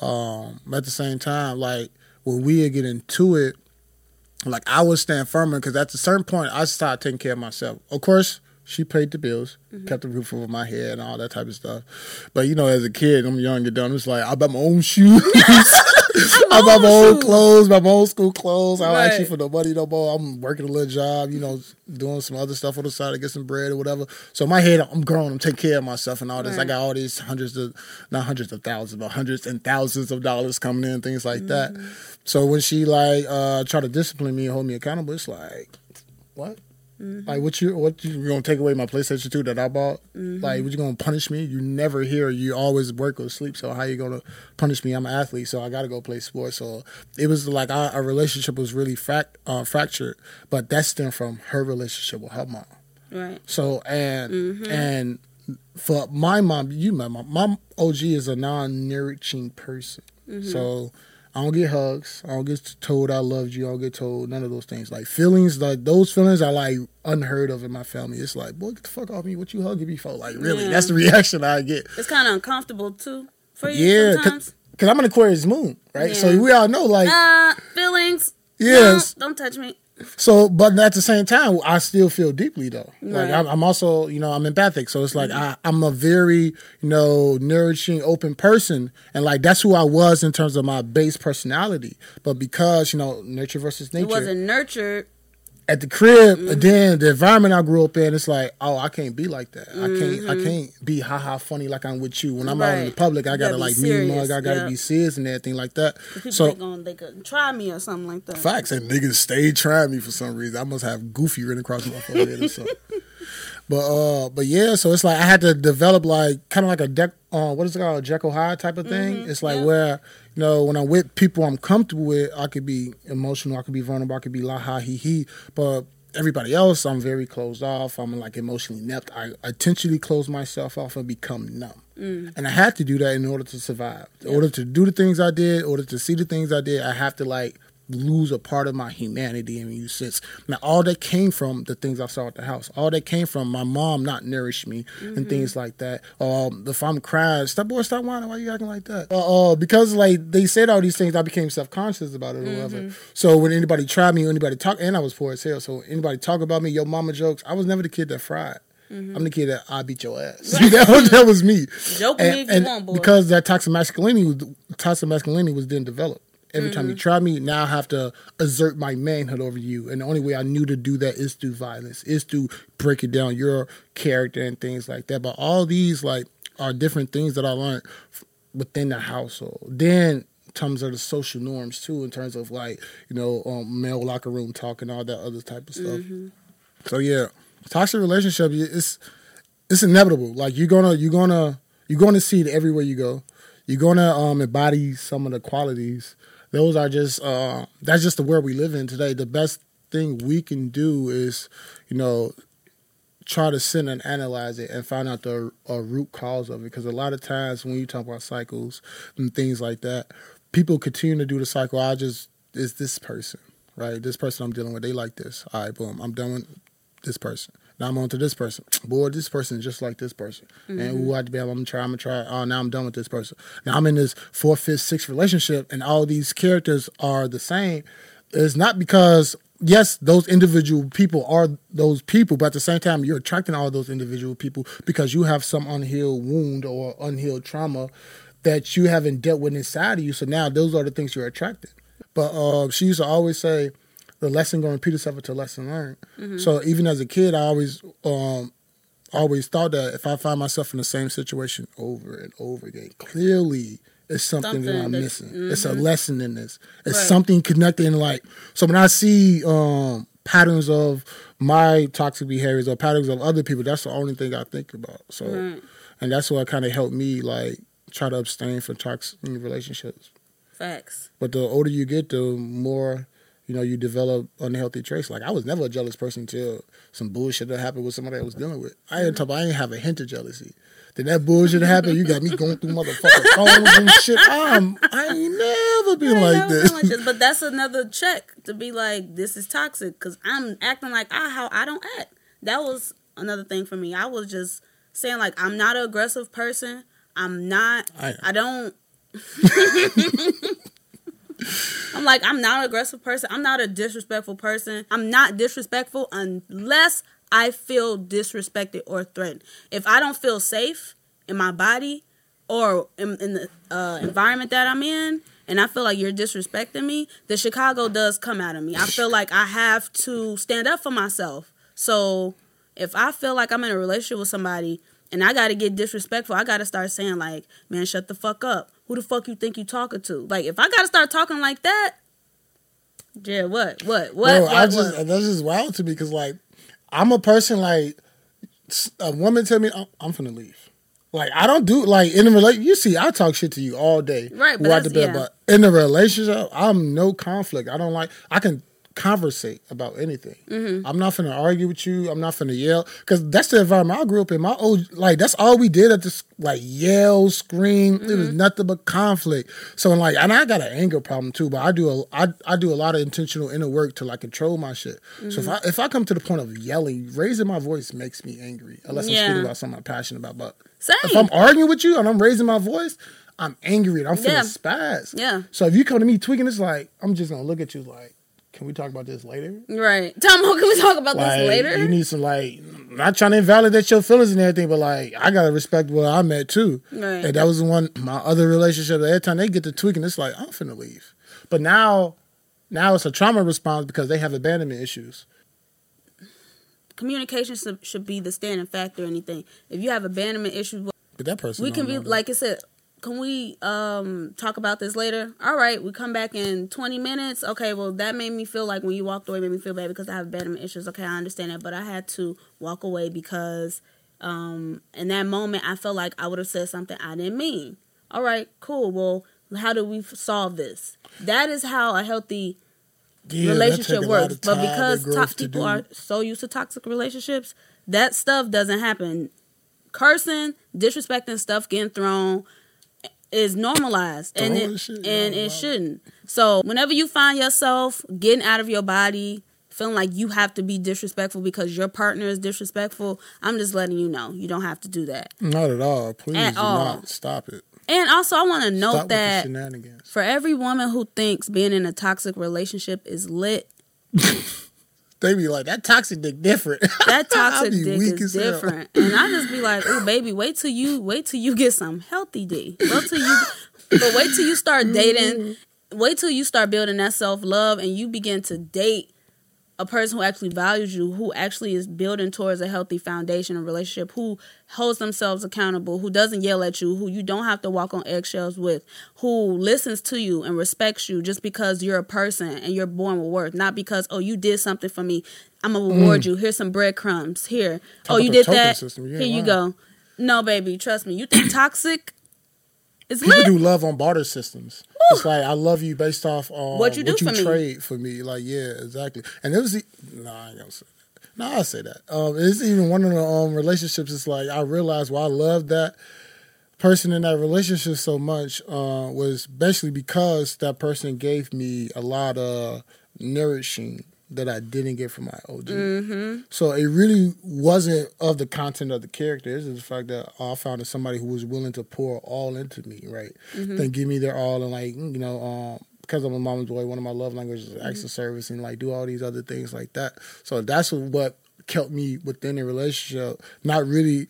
Um, at the same time, like when we get into it, like I would stand firmer because at a certain point I started taking care of myself. Of course, she paid the bills, mm-hmm. kept the roof over my head, and all that type of stuff. But you know, as a kid, I'm young and dumb. It's like I buy my own shoes. [laughs] I buy my own shoes. clothes, my old school clothes. I don't Right. actually for no money no more. I'm working a little job, you know, doing some other stuff on the side to get some bread or whatever. So in my head, I'm grown. I'm taking care of myself and all this. I got all these hundreds of, not hundreds of thousands, but hundreds and thousands of dollars coming in, things like that. Mm-hmm. So when she like uh try to discipline me and hold me accountable, it's like, what? Mm-hmm. Like what you what you gonna take away my PlayStation Two that I bought? Mm-hmm. Like what you gonna punish me? You never hear. You always work or sleep. So how you gonna punish me? I'm an athlete, so I gotta go play sports. So it was like our, our relationship was really frac- uh, fractured, but that stemmed from her relationship with her mom. Right. So and Mm-hmm. and for my mom, you met my mom. OG is a non-nurturing person, Mm-hmm. so I don't get hugs. I don't get told I loved you. I don't get told none of those things. Like feelings, like those feelings are like unheard of in my family. It's like, boy, get the fuck off me. What you hugging me for? Like really? Yeah. That's the reaction I get. It's kind of uncomfortable too for you Yeah, sometimes. because I'm an Aquarius moon, right? So Yeah. we all know, like, Uh, feelings. Yes. Don't touch me. So, but at the same time, I still feel deeply though. Like. I'm, I'm also, you know, I'm empathic. So it's like I, I'm a very, you know, nourishing, open person, and like that's who I was in terms of my base personality. But because you know, nurture versus nature, It wasn't nurtured. At the crib, then the environment I grew up in, it's like, oh, I can't be like that. I can't, I can't be ha ha funny like I'm with you. When I'm out in the public, I gotta gotta like mean serious, mug, I gotta yeah. be serious and everything like that. People So think on they could try me or something like that. Facts and niggas stay trying me for some reason. I must have goofy written across my forehead or something. [laughs] But uh, but yeah, so it's like I had to develop like kind of like a deck. Uh, what is it called? A Jekyll Hyde type of thing. Mm-hmm. It's like yeah. where you know when I'm with people I'm comfortable with, I could be emotional, I could be vulnerable, I could be la ha he he. But everybody else, I'm very closed off. I'm like emotionally inept. I intentionally close myself off and become numb. Mm. And I had to do that in order to survive. In order to do the things I did, in order to see the things I did, I have to like lose a part of my humanity in you sense. Now all that came from the things I saw at the house. All that came from my mom not nourish me and things like that. Um if I'm crying, stop boy, stop whining, why you acting like that? Uh, uh because like they said all these things, I became self conscious about it or whatever. So when anybody tried me, or anybody talk and I was poor as hell. So anybody talk about me, your mama jokes, I was never the kid that fried. I'm the kid that I beat your ass. [laughs] that, was, that was me. Joke me if you want, boy. Because that toxic masculinity, was, toxic masculinity was then developed. Every time Mm-hmm. you try me, now I have to assert my manhood over you, and the only way I knew to do that is through violence, is to break it down your character and things like that. But all these like are different things that I learned within the household. Then terms of the social norms too, in terms of like you know um, male locker room talk and all that other type of stuff. So yeah, toxic relationship it's it's inevitable. Like you're gonna you're gonna you're gonna see it everywhere you go. You're gonna um, embody some of the qualities. Those are just uh, that's just the world we live in today. The best thing we can do is, you know, try to sit and analyze it and find out the uh, root cause of it. Because a lot of times when you talk about cycles and things like that, people continue to do the cycle. I just is this person right? This person I'm dealing with, they like this. All right, boom. I'm done with this person. Now I'm on to this person. [tsk] Boy, this person is just like this person. And who I be, I'm gonna try, I'm gonna try. Oh, now I'm done with this person. Now I'm in this fourth, fifth, sixth relationship, and all these characters are the same. It's not because yes, those individual people are those people, but at the same time, you're attracting all those individual people because you have some unhealed wound or unhealed trauma that you haven't dealt with inside of you. So now those are the things you're attracting. But uh, she used to always say, "The lesson going to repeat itself until lesson learned." So even as a kid, I always um, always thought that if I find myself in the same situation over and over again, clearly it's something, that I'm missing. It's a lesson in this. It's Right. something connected in like so when I see um, patterns of my toxic behaviors or patterns of other people, that's the only thing I think about. So and that's what kind of helped me like try to abstain from toxic relationships. Facts. But the older you get, the more you know you develop unhealthy traits. Like I was never a jealous person until some bullshit that happened with somebody I was dealing with. I ain't mm-hmm. talk I ain't have a hint of jealousy. Then that bullshit happened. You got me going through motherfucking [laughs] phones and shit. I'm, I ain't never been like never this. been like But that's another check to be like, this is toxic because I'm acting like I how I don't act. That was another thing for me. I was just saying like I'm not an aggressive person. I'm not. I- I, don't. [laughs] [laughs] I'm like I'm not an aggressive person. I'm not a disrespectful person. I'm not disrespectful unless I feel disrespected or threatened. If I don't feel safe in my body or in, in the uh, environment that I'm in, and I feel like you're disrespecting me, the Chicago does come out of me. I feel like I have to stand up for myself. So if I feel like I'm in a relationship with somebody and I got to get disrespectful, I got to start saying like, "Man, shut the fuck up. Who the fuck you think you talking to?" Like if I got to start talking like that, yeah, what, what, what, Bro, what, I just what? that's just wild to me because like I'm a person like a woman tell me I'm, I'm finna leave. Like I don't do like in a relationship. You see, I talk shit to you all day, Right, but out bed, yeah. but in a relationship, I'm no conflict. I don't like. I can conversate about anything. Mm-hmm. I'm not finna argue with you. I'm not finna yell because that's the environment I grew up in. My old like that's all we did at this like yell, scream. It Mm-hmm. was nothing but conflict. So like, and I got an anger problem too. But I do a I, I do a lot of intentional inner work to like control my shit. So if I Mm-hmm. if I come to the point of yelling, raising my voice makes me angry. Unless I'm speaking about something I'm passionate about. But Same. if I'm arguing with you and I'm raising my voice. I'm angry and I'm feeling Yeah. spaz. Yeah. So if you come to me tweaking, it's like I'm just gonna look at you like, can we talk about this later? right. Tom, [laughs] can we talk about Like this later? you need some like not trying to invalidate your feelings and everything, but like I gotta respect where I'm at too. Right. And that was the one my other relationship. Every time they get to tweaking, it's like I'm finna leave. But now, now it's a trauma response because they have abandonment issues. Communication should, should be the standing factor. or Anything. If you have abandonment issues, But that person, we can be like I said can we um talk about this later? All right, we come back in 20 minutes. Okay, well that made me feel like when you walked away made me feel bad because I have abandonment issues. Okay, I understand that, but I had to walk away because um in that moment I felt like I would have said something I didn't mean. All right, cool. Well, how do we solve this? That is how a healthy Yeah, relationship take a lot works. But because to people do. are so used to toxic relationships, that stuff doesn't happen. Cursing, disrespecting stuff getting thrown is normalized and it, shit, and it shouldn't. So whenever you find yourself getting out of your body, feeling like you have to be disrespectful because your partner is disrespectful, I'm just letting you know you don't have to do that. Not at all. Please At do all. not stop it. And also, I want to note Stop that for every woman who thinks being in a toxic relationship is lit, [laughs] They be like that toxic dick different. [laughs] that toxic dick is hell. different. And I just be like, oh baby, wait till you wait till you get some healthy D. Wait till you but wait till you start dating. Mm. Wait till you start building that self love and you begin to date a person who actually values you, who actually is building towards a healthy foundation of relationship, who holds themselves accountable, who doesn't yell at you, who you don't have to walk on eggshells with, who listens to you and respects you just because you're a person and you're born with worth, not because oh you did something for me, I'm gonna reward you. Here's some breadcrumbs. Here, oh Mm. you did that. Here you go. No, baby, trust me. You think [coughs] toxic is People lit? do love on barter systems. It's like I love you based off on What you do for me. trade for me. Like yeah, exactly. And it was the no, I ain't gonna say that. No, I'll say that. Um, it's even one of the um relationships. It's like I realized why I love that person in that relationship so much uh, was basically because that person gave me a lot of nourishing that I didn't get from my OG. Mm-hmm. So it really wasn't of the content of the character. It's the fact that I found somebody who was willing to pour all into me, right? Mm-hmm. Then give me their all and like you know, um, because I'm a mama's boy, one of my love languages is Mm-hmm. acts of service and like do all these other things like that. So that's what kept me within a relationship, not really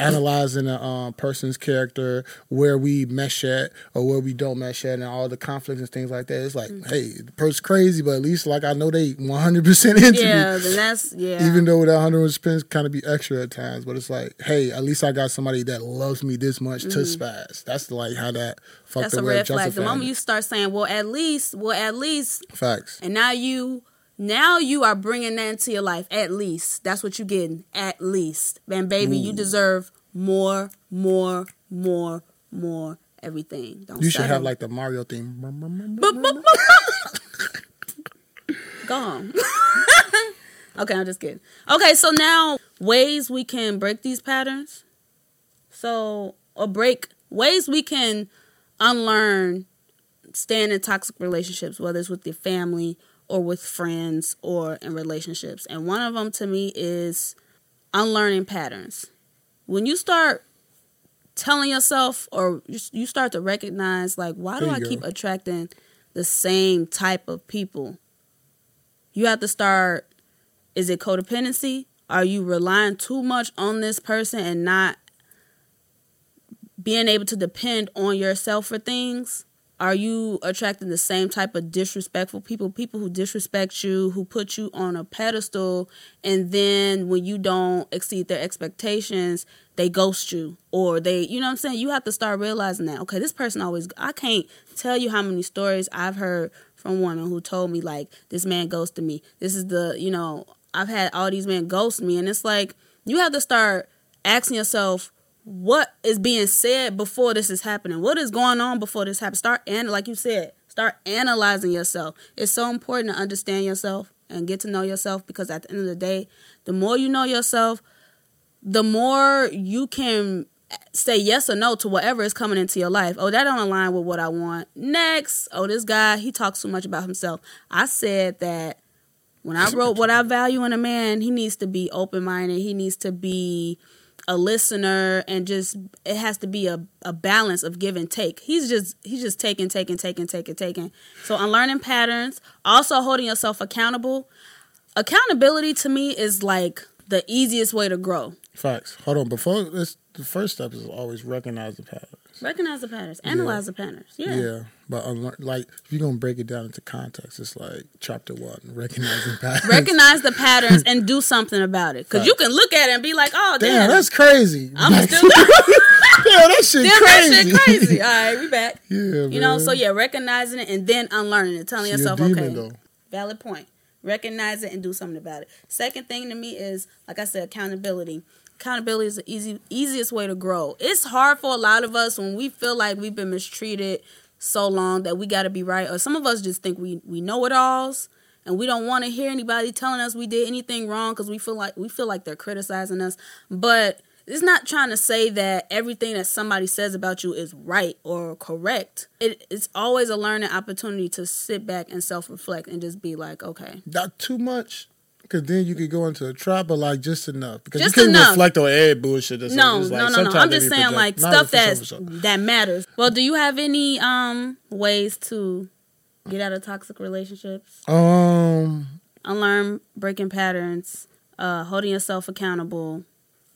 analyzing a um, person's character, where we mesh at or where we don't mesh at, and all the conflicts and things like that. It's like, Mm-hmm. hey, the person's crazy, but at least like I know they 100 percent into me Yeah, then that's yeah. even though that hundred spins kind of be extra at times, but it's like, hey, at least I got somebody that loves me this much to spaz. That's like how that fucked that's a red flag. The moment you start saying, "Well, at least," well, at least, facts. and now you, now you are bringing that into your life. At least that's what you're getting. At least, and baby, you deserve more, more, more, more. Everything. Don't You should have like the Mario theme. Boop, boop, boop, boop. Go on. okay, I'm just kidding. Okay, so now ways we can break these patterns. So, or break ways we can unlearn staying in toxic relationships, whether it's with your family or with friends or in relationships. And one of them to me is unlearning patterns. When you start telling yourself or you start to recognize like why do I you keep attracting the same type of people? You have to start is it codependency? Are you relying too much on this person and not being able to depend on yourself for things? Are you attracting the same type of disrespectful people? People who disrespect you, who put you on a pedestal, and then when you don't exceed their expectations, they ghost you. Or they, you know what I'm saying? You have to start realizing that, okay, this person always, I can't tell you how many stories I've heard from women who told me, like, this man ghosted me. This is the, you know, I've had all these men ghost me. And it's like, you have to start asking yourself, what is being said before this is happening? What is going on before this happens? Start and like you said, start analyzing yourself. It's so important to understand yourself and get to know yourself because at the end of the day, the more you know yourself, the more you can say yes or no to whatever is coming into your life. Oh, that don't align with what I want. Next, oh, this guy, he talks too much about himself. I said that when I wrote what I value in a man, he needs to be open minded. He needs to be a listener and just it has to be a, a balance of give and take. He's just he's just taking, taking, taking, taking, taking. So unlearning patterns, also holding yourself accountable. Accountability to me is like the easiest way to grow. Facts. Hold on. Before this, the first step is always recognize the patterns. Recognize the patterns. Analyze the patterns. Yeah. Yeah, but unlearn, like if you're gonna break it down into context, it's like chapter one, [laughs] recognizing patterns. Recognize the patterns and do something about it. Because you can look at it and be like, oh, damn. Damn, that's crazy. I'm Like, still [laughs] damn, that shit Damn, crazy. that shit crazy. [laughs] All right, we back. Yeah, You know, so yeah, recognizing it and then unlearning it, telling She yourself, demon, okay, though. valid point. Recognize it and do something about it. Second thing to me is, like I said, accountability. Accountability is the easy easiest way to grow. It's hard for a lot of us when we feel like we've been mistreated so long that we got to be right, or some of us just think we we know it alls, and we don't want to hear anybody telling us we did anything wrong because we feel like we feel like they're criticizing us. But it's not trying to say that everything that somebody says about you is right or correct. It, it's always a learning opportunity to sit back and self reflect and just be like, okay, Not too much. Because then you could go into a trap, but like just enough. Because Just you can't enough. reflect on every bullshit. That's no, like, no, no, no. I'm just saying project- like stuff for sure, that's sure. that matters. Well, do you have any um ways to get out of toxic relationships? Um, Unlearn breaking patterns, uh, holding yourself accountable,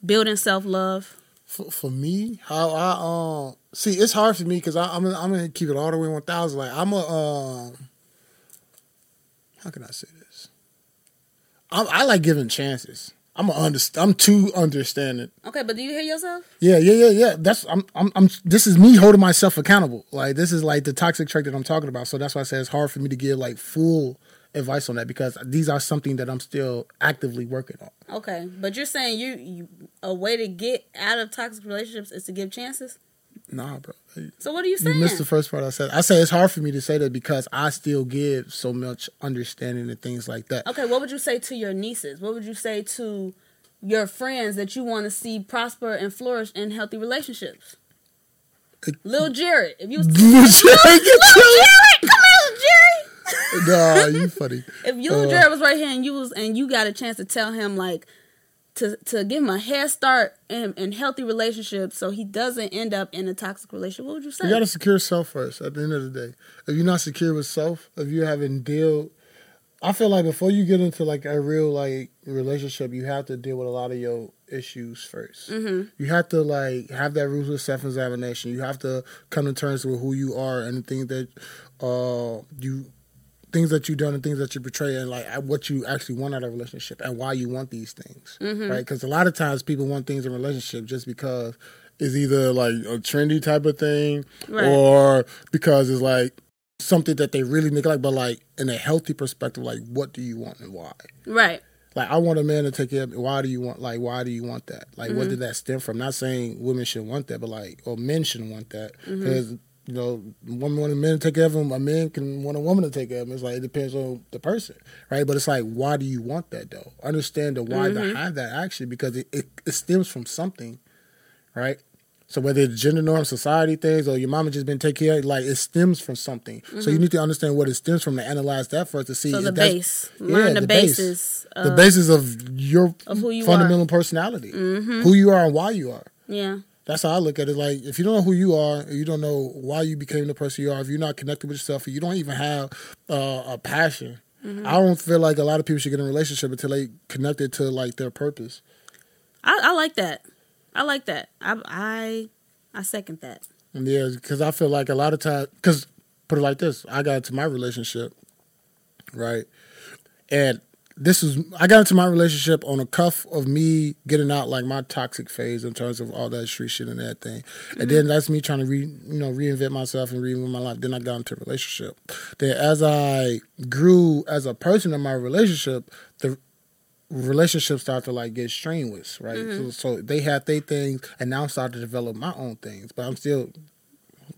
building self love. for, for me, how I um see, it's hard for me because I'm gonna, I'm gonna keep it all the way one thousand. Like I'm a um, how can I say this? I, I like giving chances. I'm a underst- I'm too understanding. Okay, but do you hear yourself? Yeah, yeah, yeah, yeah. That's I'm, I'm, I'm. This is me holding myself accountable. Like this is like the toxic trait that I'm talking about. So that's why I say it's hard for me to give like full advice on that because these are something that I'm still actively working on. Okay, but you're saying you, you a way to get out of toxic relationships is to give chances. Nah, bro. So what are you say? You missed the first part I said. I say it's hard for me to say that because I still give so much understanding and things like that. Okay, what would you say to your nieces? What would you say to your friends that you want to see prosper and flourish in healthy relationships? Lil Jarrett, if you [laughs] was Lil Jarrett, come on, Jerry. nah, you funny. If Lil Uh, Jarrett was right here and you was and you got a chance to tell him like to to give him a head start in, in healthy relationships so he doesn't end up in a toxic relationship, what would you say? You gotta secure self first. At the end of the day, if you're not secure with self, if you haven't deal, I feel like before you get into like a real like relationship, you have to deal with a lot of your issues 1st Mhm. You have to like have that ruthless self examination. You have to come to terms with who you are and the things that uh you things that you've done and things that you portray and like what you actually want out of a relationship and why you want these things Mhm. right because a lot of times people want things in a relationship just because it's either like a trendy type of thing Right. or because it's like something that they really neglect but like in a healthy perspective like what do you want and why Right. like I want a man to take care of me. Why do you want like why do you want that? Like Mm-hmm. what did that stem from? Not saying women shouldn't want that, but like or men shouldn't want that Mm-hmm. You know women want a man to take care of them. A man can want a woman to take care of him. It's like it depends on the person, right? But it's like why do you want that though? Understand the why Mm-hmm. behind that actually because it, it, it stems from something, right? So whether it's gender norms, society things, or your mama just been taking care, of, like it stems from something. So you need to understand what it stems from to analyze that first to see. Mm-hmm. So the base. Yeah, Learn the, the base. basis. the of- basis of your of who you fundamental personality, Mhm. who you are and why you are. Yeah. That's how I look at it. Like if you don't know who you are, you don't know why you became the person you are, if you're not connected with yourself, you don't even have uh, a passion. Mm-hmm. I don't feel like a lot of people should get in a relationship until they connected to like their purpose. I, I like that. I like that. I I I second that. Yeah, because I feel like a lot of times, because put it like this, I got into my relationship, right, and this is I got into my relationship on a cuff of me getting out like my toxic phase in terms of all that street shit and that thing, and then mm-hmm. that's me trying to re you know reinvent myself and reinvent my life. Then I got into a relationship. Then as I grew as a person in my relationship, the relationships start to like get strenuous, right? So, mm-hmm. so they had their things, and now I'm starting to develop my own things, but I'm still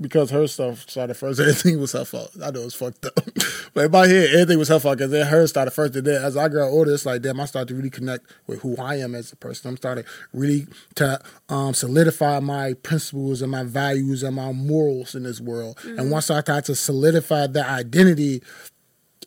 because her stuff started first. [laughs] Everything was her fault. I know it's fucked up, [laughs] but in my head, everything was her fault because then her started first. And then as I got older, it's like damn, I started to really connect with who I am as a person. I'm starting really to um, solidify my principles and my values and my morals in this world. And once I started to solidify that identity,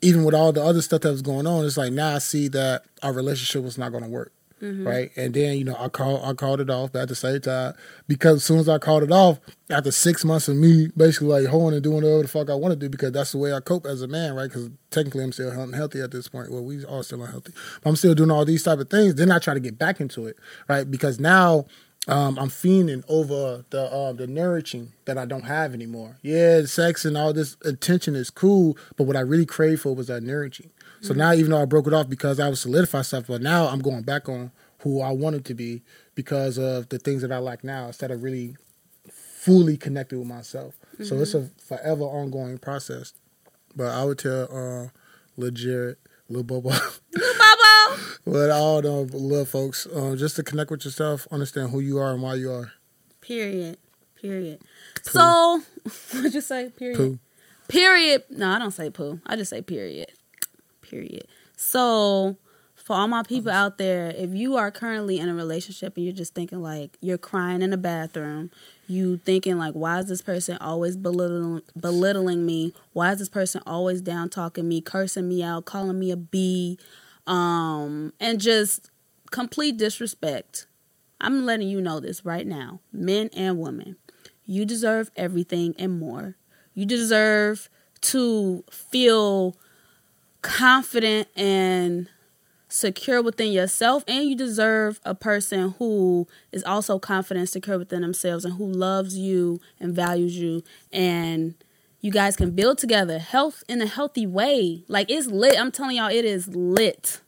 even with all the other stuff that was going on, it's like now I see that our relationship was not going to work. Right, and then you know I called I called it off, but at the same time, because as soon as I called it off, after six months of me basically like hoeing and doing whatever the fuck I want to do, because that's the way I cope as a man, right? Because technically I'm still unhealthy at this point. Well, we all still unhealthy, but I'm still doing all these type of things. Then I try to get back into it, right? Because now um, I'm fiending over the uh, the nourishing that I don't have anymore. Yeah, sex and all this attention is cool, but what I really crave for was that nourishing. So now, even though I broke it off because I was solidify stuff, but now I'm going back on who I wanted to be because of the things that I like now instead of really fully connected with myself. So it's Mm-hmm. a forever ongoing process. But I would tell uh, Lil Jarrett, Lil Bobo, Bubba. let all the little folks uh, just to connect with yourself, understand who you are and why you are. Period. Period. So, [laughs] what'd you say? Period. Pooh. Period. No, I don't say poo. I just say period. Period. So, for all my people out there, if you are currently in a relationship and you're just thinking like you're crying in the bathroom, you thinking like, why is this person always belittling belittling me? Why is this person always down talking me, cursing me out, calling me a b, um, and just complete disrespect? I'm letting you know this right now, men and women. You deserve everything and more. You deserve to feel confident and secure within yourself and you deserve a person who is also confident and secure within themselves and who loves you and values you. And you guys can build together health in a healthy way. Like it's lit. I'm telling y'all it is lit.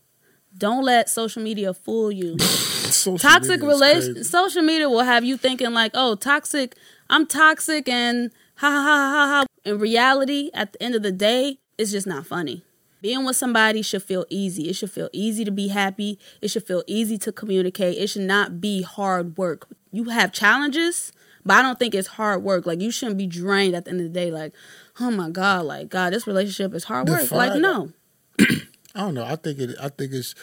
Don't let social media fool you. [laughs] Toxic relation social media will have you thinking like oh toxic i'm toxic and ha ha ha ha ha. In reality at the end of the day it's just not funny being with somebody should feel easy it should feel easy to be happy it should feel easy to communicate it should not be hard work you have challenges but i don't think it's hard work like you shouldn't be drained at the end of the day like oh my god like god this relationship is hard work like no [clears throat] I don't know. I think it. I think it's.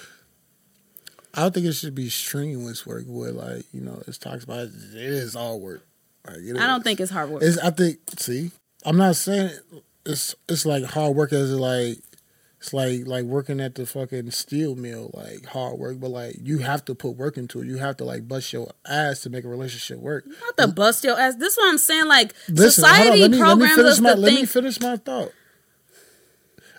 I don't think it should be strenuous work where like you know it's talks about it is all work. Like, it i don't think it's hard work It's. I think. See, I'm not saying it's. It's like hard work as like. It's like like working at the fucking steel mill, like hard work, but like you have to put work into it. You have to like bust your ass to make a relationship work. Not the bust your ass. This is what I'm saying. Like Listen, on, society me, programs us my to let me finish my thought.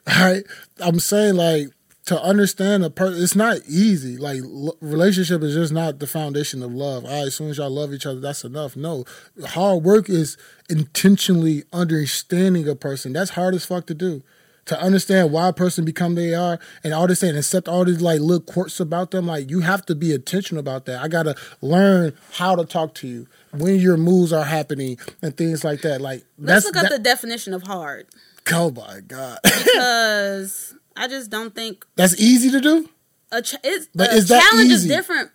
All right, I'm saying like to understand a person, it's not easy. Like l- relationship is just not the foundation of love. All right, as soon as y'all love each other, that's enough. No, hard work is intentionally understanding a person. That's hard as fuck to do. To understand why a person become they are and all this and accept all these like little quirks about them, like you have to be intentional about that. I gotta learn how to talk to you when your moves are happening and things like that. Like Let's that's look up that, the definition of hard oh my god, because I just don't think [laughs] that's easy to do. a, ch- it's, But is that challenge is easy? different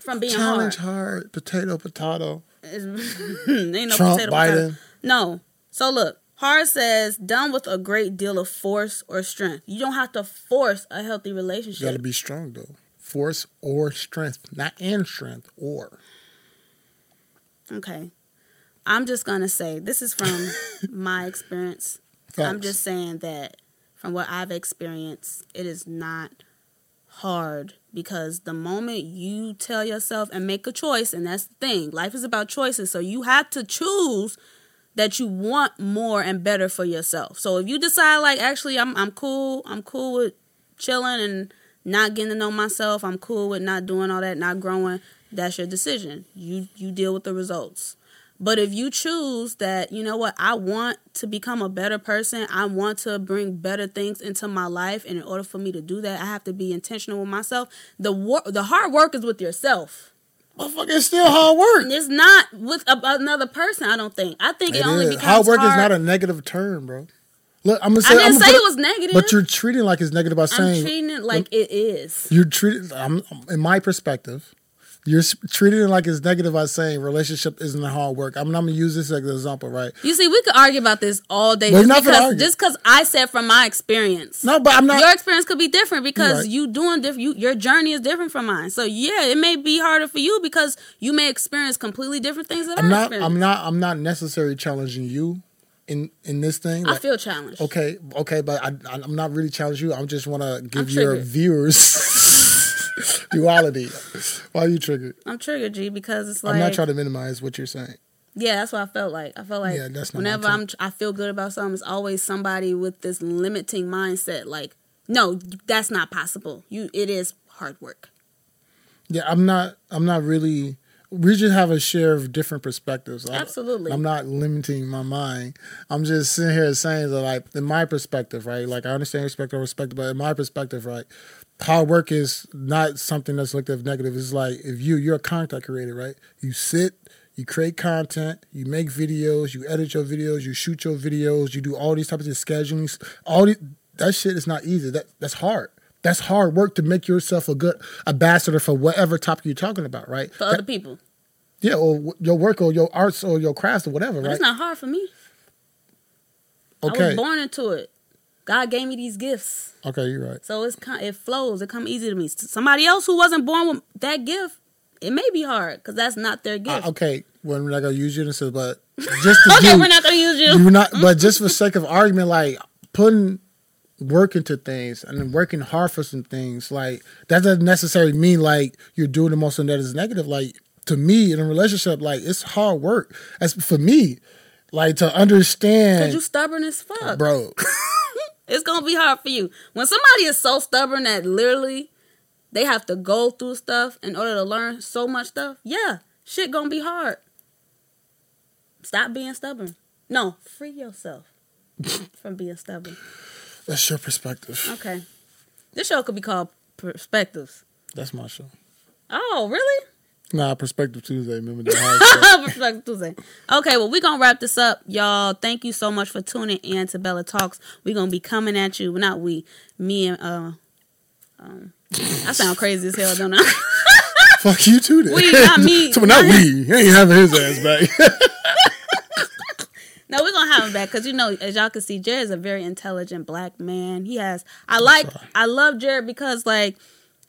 from being hard. Challenge hard. hard, potato, potato. [laughs] Ain't no Trump, potato, Biden. potato. No. So look, hard says done with a great deal of force or strength. You don't have to force a healthy relationship. You got to be strong though. Force or strength, not and strength or. Okay. I'm just gonna say this is from [laughs] my experience. I'm just saying that from what I've experienced, it is not hard because the moment you tell yourself and make a choice, and that's the thing, life is about choices. So you have to choose that you want more and better for yourself. So if you decide like actually I'm I'm cool, I'm cool with chilling and not getting to know myself, I'm cool with not doing all that, not growing, that's your decision. You you deal with the results. But if you choose that, you know what, I want to become a better person, I want to bring better things into my life, and in order for me to do that, I have to be intentional with myself. The wor- the hard work is with yourself. Motherfucker, it's still hard work. It's not with a- another person. I don't think. I think it, It only is. becomes Hard work hard. is not a negative term, bro. Look, I'm gonna say. I didn't I'm say gonna it put was negative. But you're treating like it's negative by I'm saying treating it like it is. you're treating. I'm, in my perspective, you're treating it like it's negative by saying relationship isn't a hard work. I'm, I'm gonna use this as an example, right? You see, we could argue about this all day We're just because argue. just because I said from my experience. No, but I'm not. your experience could be different because right. you doing different. You, your journey is different from mine. So yeah, it may be harder for you because you may experience completely different things that I'm I not. I'm not. I'm not necessarily challenging you in in this thing. I feel challenged. Okay, okay, but I, I'm not really challenging you. I just want to give I'm your triggered. viewers [laughs] duality. Why are you triggered? I'm triggered, G, because it's like I'm not trying to minimize what you're saying. yeah, that's what I felt like. I felt like Yeah, that's not whenever I'm I feel good about something, it's always somebody with this limiting mindset. Like, no, that's not possible. You, it is hard work. Yeah, I'm not. I'm not really. We just have a share of different perspectives. Absolutely. I'm not limiting my mind. I'm just sitting here saying that, like, in my perspective, right? Like, I understand respect or respect, but in my perspective, right? Hard work is not something that's looked at as negative. It's like if you you're a content creator, right? You sit, You create content, you make videos, you edit your videos, you shoot your videos, you do all these types of scheduling. All these, that shit is not easy. That that's hard. That's hard work to make yourself a good ambassador for whatever topic you're talking about, right? For other people. Yeah, or your work or your arts or your crafts or whatever, But right? it's not hard for me. I okay. was born into it. God gave me these gifts. Okay, you're right. So it's kind it flows. It come easy to me. Somebody else who wasn't born with that gift, it may be hard because that's not their gift. Uh, okay, well, we're not gonna use you this, but just to [laughs] okay, we're not gonna use you. you're not. But just for [laughs] sake of argument, like putting work into things and then working hard for some things, like that doesn't necessarily mean like you're doing the most and that is negative. Like to me, in a relationship, like it's hard work. As for me, like to Cause understand, you stubborn as fuck. bro. [laughs] It's gonna be hard for you. When somebody is so stubborn that literally they have to go through stuff in order to learn so much stuff, yeah, shit gonna be hard. Stop being stubborn. No, free yourself [laughs] from being stubborn. That's your perspective. Okay. This show could be called Perspectives. That's my show. Oh, really? Nah, Perspective Tuesday. Remember that? [laughs] Perspective Tuesday. Okay, well, we're going to wrap this up. Y'all, thank you so much for tuning in to Bella Talks. We're going to be coming at you. Well, not we. Me and, uh, um, I sound crazy as hell, don't I? [laughs] Fuck you too. Then. We, not me. [laughs] So, not we. He ain't having his ass back. No, we're gonna have him back because you know, as y'all can see, Jarrett is a very intelligent black man. He has, I like, I love Jarrett because like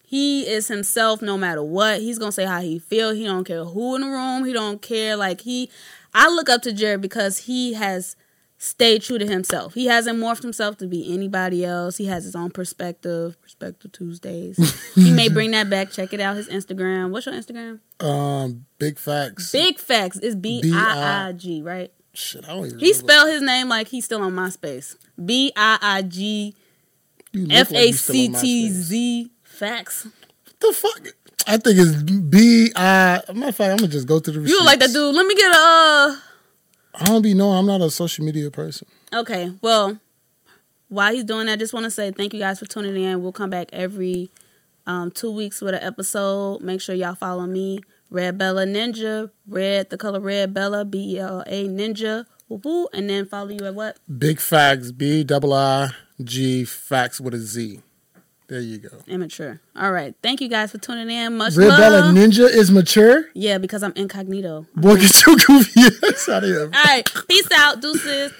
he is himself no matter what. He's gonna say how he feel. He don't care who in the room. He don't care. Like he, I look up to Jarrett because he has stayed true to himself. He hasn't morphed himself to be anybody else. He has his own perspective. Perspective Tuesdays. [laughs] he may bring that back. Check it out. His Instagram. What's your Instagram? um, big facts. Big Facts. It's B I I G. Right. Shit, I don't even. He spelled his name like he's still on MySpace. B I I G F A C T. Z facts. The fuck? I think it's B I. Matter of fact, I'm gonna just go to the. You like that dude. Let me get a. Uh... I don't be knowing. I'm not a social media person. Okay, well, while he's doing that, I just want to say thank you guys for tuning in. We'll come back every um, two weeks with an episode. Make sure y'all follow me, Red Bella Ninja, Red the color Red Bella B E L A Ninja. Woo woo, and then follow you at what? Big facts. B double I G facts with a Z. There you go. Immature. All right, thank you guys for tuning in. Much Red love. Bella Ninja is mature. yeah, because I'm incognito. Boy, [laughs] get your goofy ass out of here. All right, peace out, deuces.